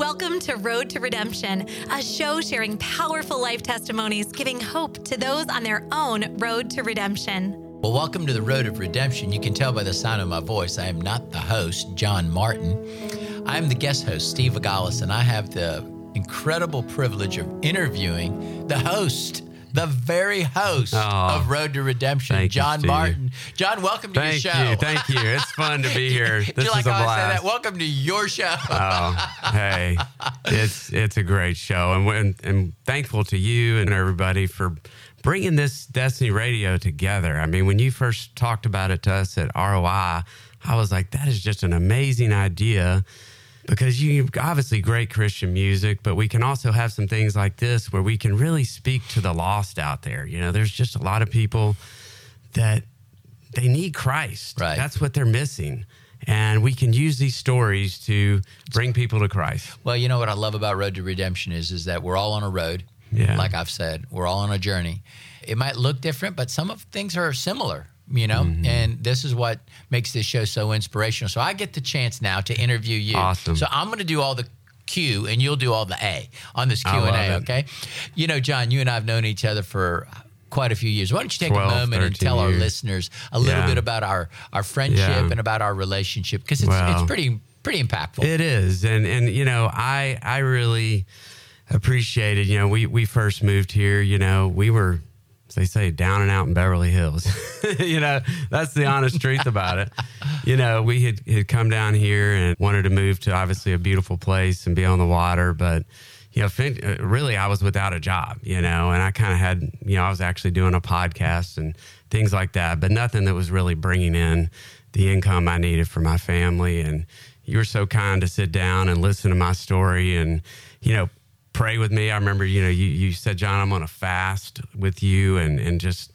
Welcome to Road to Redemption, a show sharing powerful life testimonies, giving hope to those on their own road to redemption. Well, welcome to the Road of Redemption. You can tell by the sound of my voice, I am not the host, John Martin. I'm the guest host, Steve Vaggalis, and I have the incredible privilege of interviewing the host the very host oh, of Road to Redemption, John you, Martin. John, welcome to thank your show. You, thank you. It's fun to be here. This is like a blast. Welcome to your show. oh, hey, it's it's a great show, and, and and thankful to you and everybody for bringing this Destiny Radio together. I mean, when you first talked about it to us at ROI, I was like, that is just an amazing idea because you obviously great Christian music, but we can also have some things like this where we can really speak to the lost out there. You know, there's just a lot of people that they need Christ. Right. That's what they're missing. And we can use these stories to bring people to Christ. Well, you know what I love about Road to Redemption is is that we're all on a road. Yeah. Like I've said, we're all on a journey. It might look different, but some of things are similar you know? Mm-hmm. and this is what makes this show so inspirational. So i get the chance now to interview you. Awesome. So i'm going to do all the q and you'll do all the a on this q&a okay? You know john you and i've known each other for quite a few years. Why don't you take 12, a moment and tell years. our listeners a little yeah. bit about our our friendship yeah. and about our relationship? Because it's, well, it's pretty pretty impactful. It is. And and you know i i really appreciated you know we we first moved here you know we were they say down and out in Beverly Hills. you know, that's the honest truth about it. You know, we had, had come down here and wanted to move to obviously a beautiful place and be on the water, but you know, uh, really I was without a job, you know, and I kind of had, you know, I was actually doing a podcast and things like that, but nothing that was really bringing in the income I needed for my family. And you were so kind to sit down and listen to my story and, you know, pray with me. I remember, you know, you, you said, John, I'm on a fast with you and, and just,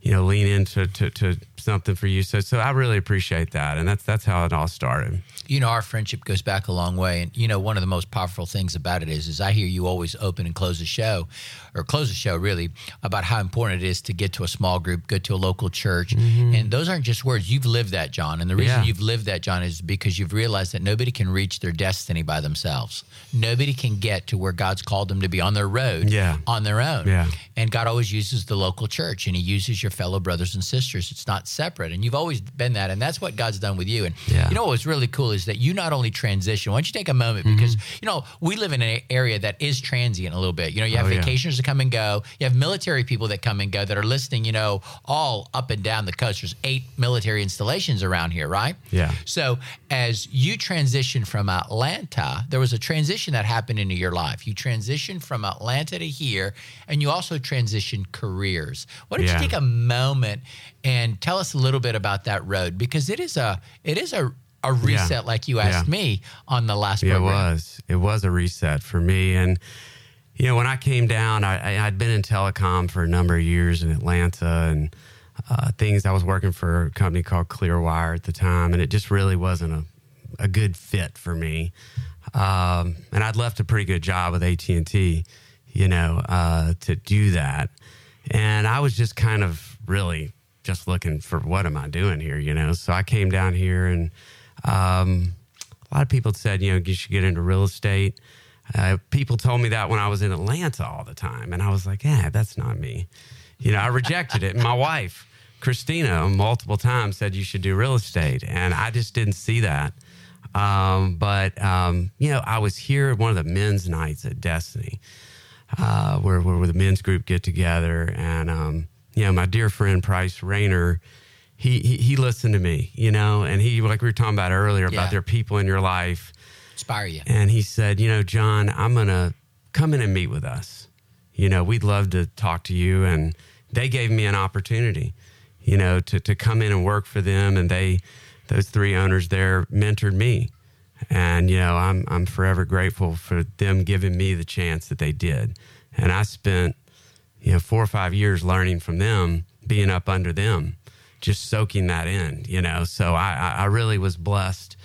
you know, lean into to, to something for you. So, so I really appreciate that. And that's, that's how it all started you know our friendship goes back a long way and you know one of the most powerful things about it is is i hear you always open and close the show or close the show really about how important it is to get to a small group go to a local church mm-hmm. and those aren't just words you've lived that john and the reason yeah. you've lived that john is because you've realized that nobody can reach their destiny by themselves nobody can get to where god's called them to be on their road yeah. on their own yeah. and god always uses the local church and he uses your fellow brothers and sisters it's not separate and you've always been that and that's what god's done with you and yeah. you know what's really cool is that you not only transition. Why don't you take a moment because mm-hmm. you know we live in an area that is transient a little bit. You know, you have oh, vacationers yeah. that come and go. You have military people that come and go that are listening. You know, all up and down the coast. There's eight military installations around here, right? Yeah. So as you transition from Atlanta, there was a transition that happened into your life. You transitioned from Atlanta to here, and you also transitioned careers. Why don't yeah. you take a moment and tell us a little bit about that road because it is a it is a a reset yeah. like you asked yeah. me on the last program. it was. It was a reset for me. And, you know, when I came down, I, I, had been in telecom for a number of years in Atlanta and uh, things. I was working for a company called Clearwire at the time, and it just really wasn't a, a good fit for me. Um, and I'd left a pretty good job with AT&T, you know, uh, to do that. And I was just kind of really just looking for what am I doing here, you know? So I came down here and – um, a lot of people said, you know, you should get into real estate. Uh, people told me that when I was in Atlanta all the time. And I was like, yeah, that's not me. You know, I rejected it. And my wife, Christina, multiple times said you should do real estate. And I just didn't see that. Um, but, um, you know, I was here at one of the men's nights at Destiny, uh, where, where the men's group get together. And, um, you know, my dear friend Price Rayner, he, he, he listened to me, you know, and he like we were talking about earlier about yeah. there are people in your life inspire you. And he said, you know, John, I'm gonna come in and meet with us. You know, we'd love to talk to you. And they gave me an opportunity, you know, to to come in and work for them. And they those three owners there mentored me. And, you know, I'm I'm forever grateful for them giving me the chance that they did. And I spent, you know, four or five years learning from them, being up under them just soaking that in, you know. So I, I really was blessed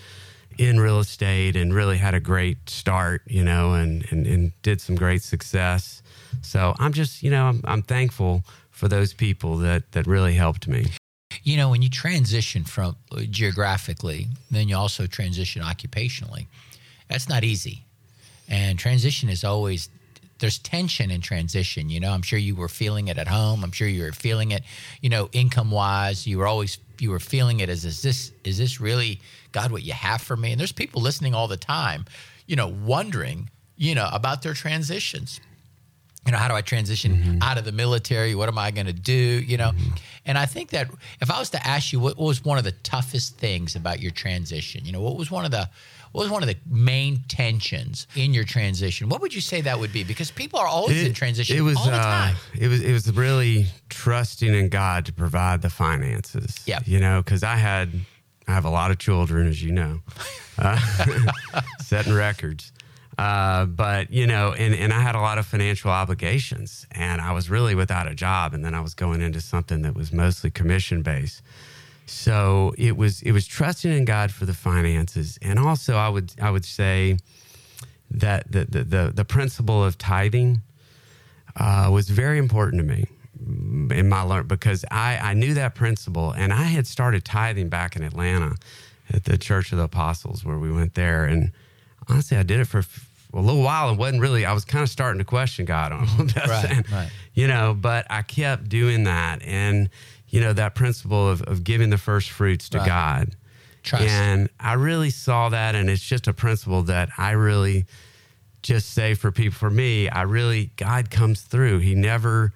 in real estate and really had a great start, you know, and, and, and did some great success. So I'm just, you know, I'm, I'm thankful for those people that, that really helped me. You know, when you transition from uh, geographically, then you also transition occupationally. That's not easy And transition is always there's tension in transition. You know, I'm sure you were feeling it at home. I'm sure you were feeling it, you know, income wise. You were always you were feeling it as is this is this really God what you have for me? And there's people listening all the time, you know, wondering, you know, about their transitions. You know, how do I transition mm-hmm. out of the military? What am I going to do? You know, mm-hmm. and I think that if I was to ask you what was one of the toughest things about your transition, you know, what was one of the what was one of the main tensions in your transition? What would you say that would be? Because people are always it, in transition. It was all the uh, time. Uh, it was it was really trusting in God to provide the finances. Yeah, you know, because I had I have a lot of children, as you know, uh, setting records. Uh, but you know, and, and I had a lot of financial obligations, and I was really without a job, and then I was going into something that was mostly commission based. So it was it was trusting in God for the finances, and also I would I would say that the the the, the principle of tithing uh, was very important to me in my learn because I I knew that principle, and I had started tithing back in Atlanta at the Church of the Apostles where we went there, and honestly I did it for a little while and wasn't really I was kind of starting to question God on right, right. you know, but I kept doing that. And you know, that principle of, of giving the first fruits to right. God. Trust. And I really saw that. And it's just a principle that I really just say for people, for me, I really, God comes through. He never,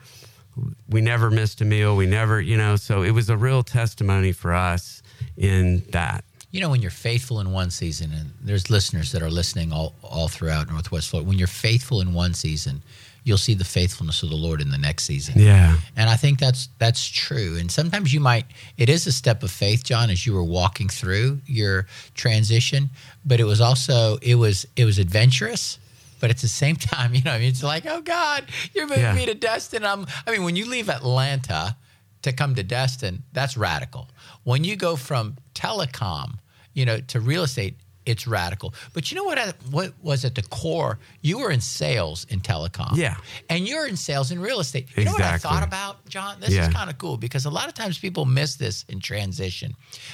we never missed a meal. We never, you know, so it was a real testimony for us in that. You know, when you're faithful in one season, and there's listeners that are listening all, all throughout Northwest Florida, when you're faithful in one season, you'll see the faithfulness of the Lord in the next season. Yeah. And I think that's that's true. And sometimes you might it is a step of faith, John, as you were walking through your transition, but it was also it was it was adventurous. But at the same time, you know, I mean, it's like, oh God, you're moving yeah. me to Destin. I'm, I mean, when you leave Atlanta to come to Destin, that's radical. When you go from telecom, you know, to real estate, it's radical. But you know what? What was at the core? You were in sales in telecom. Yeah. And you're in sales in real estate. You exactly. know what I thought about, John? This yeah. is kind of cool because a lot of times people miss this in transition.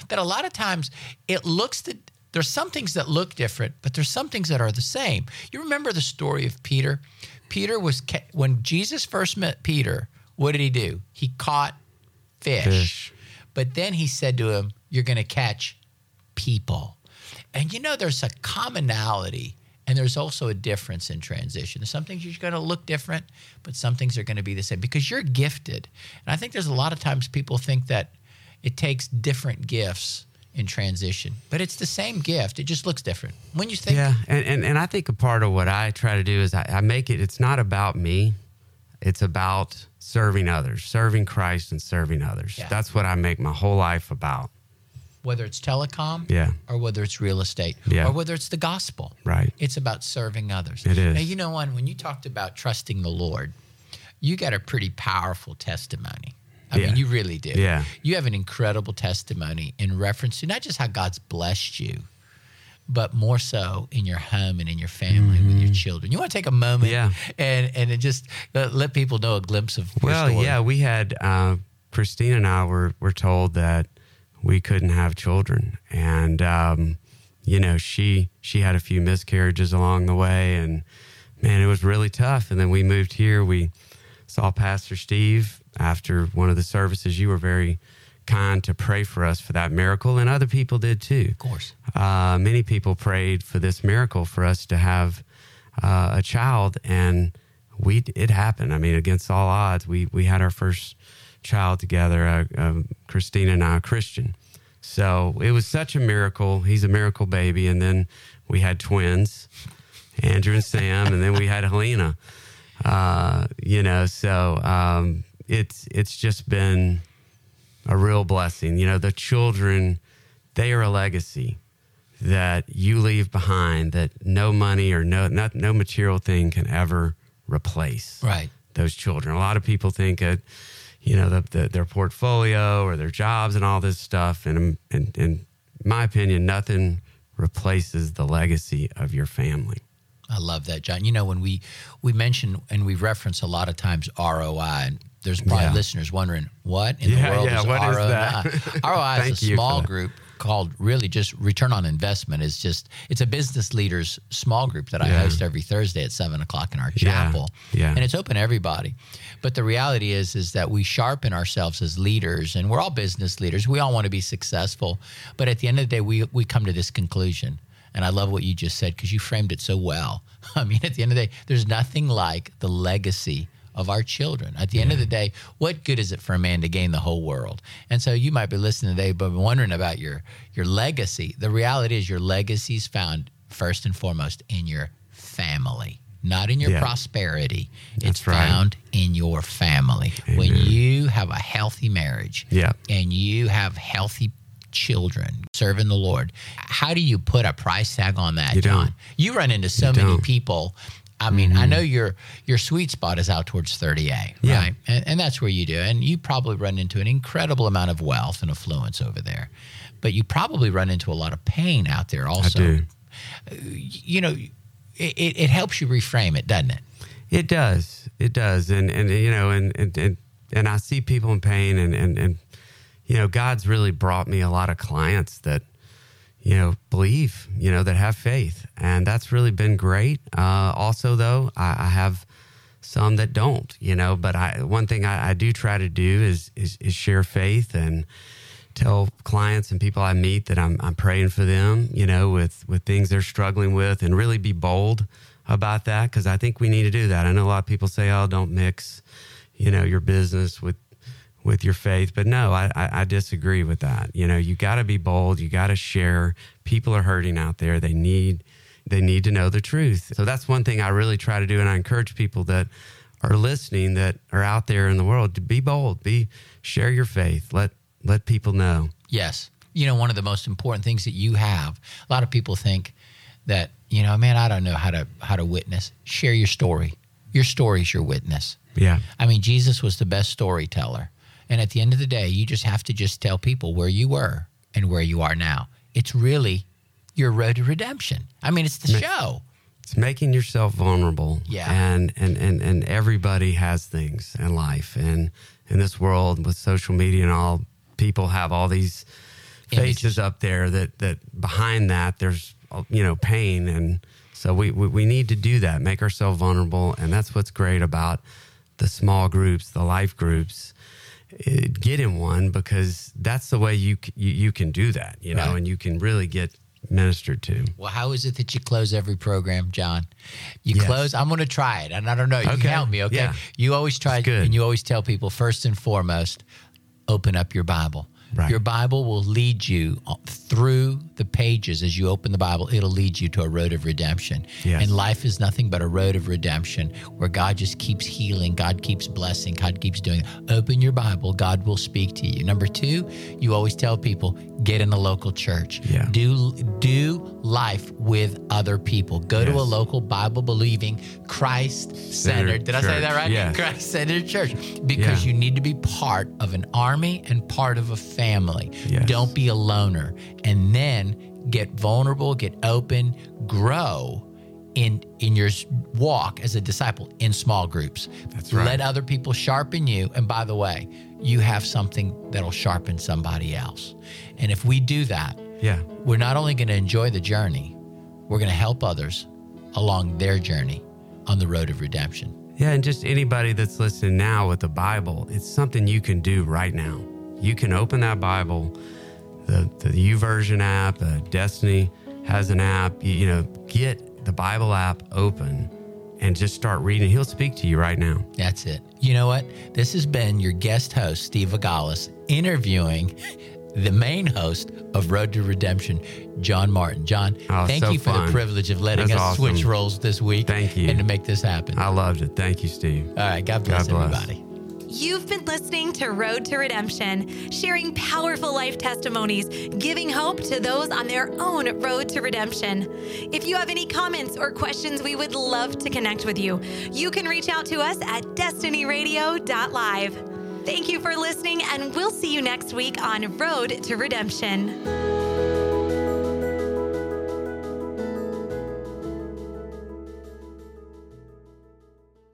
That a lot of times it looks that there's some things that look different, but there's some things that are the same. You remember the story of Peter? Peter was when Jesus first met Peter. What did he do? He caught fish. fish. But then he said to him, "You're going to catch people." And you know, there's a commonality and there's also a difference in transition. Some things you're going to look different, but some things are going to be the same because you're gifted. And I think there's a lot of times people think that it takes different gifts in transition, but it's the same gift. It just looks different. When you think. Yeah. And, and, and I think a part of what I try to do is I, I make it, it's not about me, it's about serving others, serving Christ and serving others. Yeah. That's what I make my whole life about whether it's telecom yeah. or whether it's real estate yeah. or whether it's the gospel. Right. It's about serving others. It is. Now, you know? When you talked about trusting the Lord, you got a pretty powerful testimony. I yeah. mean, you really do. Yeah. You have an incredible testimony in reference to not just how God's blessed you, but more so in your home and in your family mm-hmm. with your mm-hmm. children. You want to take a moment yeah. and and just let people know a glimpse of well, yeah, we had uh, Christine and I were were told that we couldn't have children, and um, you know she she had a few miscarriages along the way, and man, it was really tough. And then we moved here. We saw Pastor Steve after one of the services. You were very kind to pray for us for that miracle, and other people did too. Of course, uh, many people prayed for this miracle for us to have uh, a child, and we it happened. I mean, against all odds, we we had our first child together, uh, uh, Christina and I, Christian. So it was such a miracle. He's a miracle baby. And then we had twins, Andrew and Sam, and then we had Helena. Uh, you know, so um, it's it's just been a real blessing. You know, the children, they are a legacy that you leave behind that no money or no not, no material thing can ever replace. Right. Those children. A lot of people think that you know, the, the, their portfolio or their jobs and all this stuff. Um, and, and, in my opinion, nothing replaces the legacy of your family. I love that, John. You know, when we we mention and we reference a lot of times ROI, and there's probably yeah. listeners wondering what in yeah, the world yeah, is what ROI. Is that? ROI is a small group called really just return on investment. Is just it's a business leaders small group that I Yeah. host every Thursday at seven o'clock in our Yeah. chapel. Yeah. and it's open to everybody. But the reality is is that we sharpen ourselves as leaders, and we're all business leaders. We all want to be successful, but at the end of the day, we we come to this conclusion. And I love what you just said because you framed it so well. I mean, at the end of the day, there's nothing like the legacy of our children. At the end of the day, what good is it for a man to gain the whole world? And so you might be listening today, but wondering about your your legacy. The reality is your legacy is found first and foremost in your family, not in your Yeah. prosperity. it's That's right. found in your family. When you have a healthy marriage Yeah. and you have healthy children serving the Lord, how do you put a price tag on that, You John? don't. You run into so You many people. I mean, I mm-hmm. know your your sweet spot is out towards 30A, Yeah. right? And, and that's where you do. And you probably run into an incredible amount of wealth and affluence over there. But you probably run into a lot of pain out there also. I do. Uh, you know, it, it, it helps you reframe it, doesn't it? It does. It does. And and you know, and and and, and I see people in pain and, and and you know, God's really brought me a lot of clients that you know believe, you know, that have faith, and that's really been great. Uh, also, though, I, I have some that don't, you know. But I one thing I, I do try to do is, is is share faith and tell clients and people I meet that I'm I'm praying for them, you know, with with things they're struggling with, and really be bold about that because I think we need to do that. I know a lot of people say, "Oh, don't mix, you know, your business with with your faith," but no, I I, I disagree with that. You know, you got to be bold. You got to share. People are hurting out there. They need they need to know the truth. So that's one thing I really try to do, and I encourage people that are listening that are out there in the world to be bold. Be share your faith. Let let people know. Yes. You know, one of the most important things that you have, a lot of people think that, you know, man, I don't know how to how to witness. Share your story. Your story is your witness. Yeah. I mean, Jesus was the best storyteller. And at the end of the day, you just have to just tell people where you were and where you are now. It's really your road to redemption. I mean, it's the show. It's making yourself vulnerable. Yeah. And and and and everybody has things in life and in this world with social media and all people have all these faces up there that that behind that there's you know pain and so we, we we need to do that make ourselves vulnerable and that's what's great about the small groups the life groups Get in one because that's the way you you, you can do that you know Right. and you can really get ministered to Well, how is it that you close every program, John? You Yes. close. I'm going to try it, and I don't know. You can help me, okay? Yeah. You always try, and you always tell people first and foremost, open up your Bible. Right. Your Bible will lead you through the pages as you open the Bible. It'll lead you to a road of redemption. Yes. And life is nothing but a road of redemption where God just keeps healing, God keeps blessing, God keeps doing. Open your Bible, God will speak to you. Number two, you always tell people get in a local church. Yeah. Do do life with other people. Go to a local Bible believing, Christ centered. Did I say that right? Yes. Christ centered church. Because Yeah. you need to be part of an army and part of a family. Yes. Don't be a loner. And then get vulnerable, get open, grow in in your walk as a disciple in small groups. That's right. Let other people sharpen you. And by the way, you have something that'll sharpen somebody else. And if we do that, yeah we're not only going to enjoy the journey, we're going to help others along their journey on the road of redemption. Yeah, and just anybody that's listening now with the Bible, it's something you can do right now. You can open that Bible, the the YouVersion app, uh, Destiny has an app. You, you know, get the Bible app open and just start reading. He'll speak to you right now. That's it. You know what? This has been your guest host, Steve Vaggalis, interviewing the main host of Road to Redemption, John Martin. John, Oh, thank so you for fun. the privilege of letting That's us switch roles this week. Thank you. And to make this happen. I loved it. Thank you, Steve. All right. God bless, God bless. everybody. You've been listening to Road to Redemption, sharing powerful life testimonies, giving hope to those on their own road to redemption. If you have any comments or questions, we would love to connect with you. You can reach out to us at destinyradio.live. Thank you for listening, and we'll see you next week on Road to Redemption.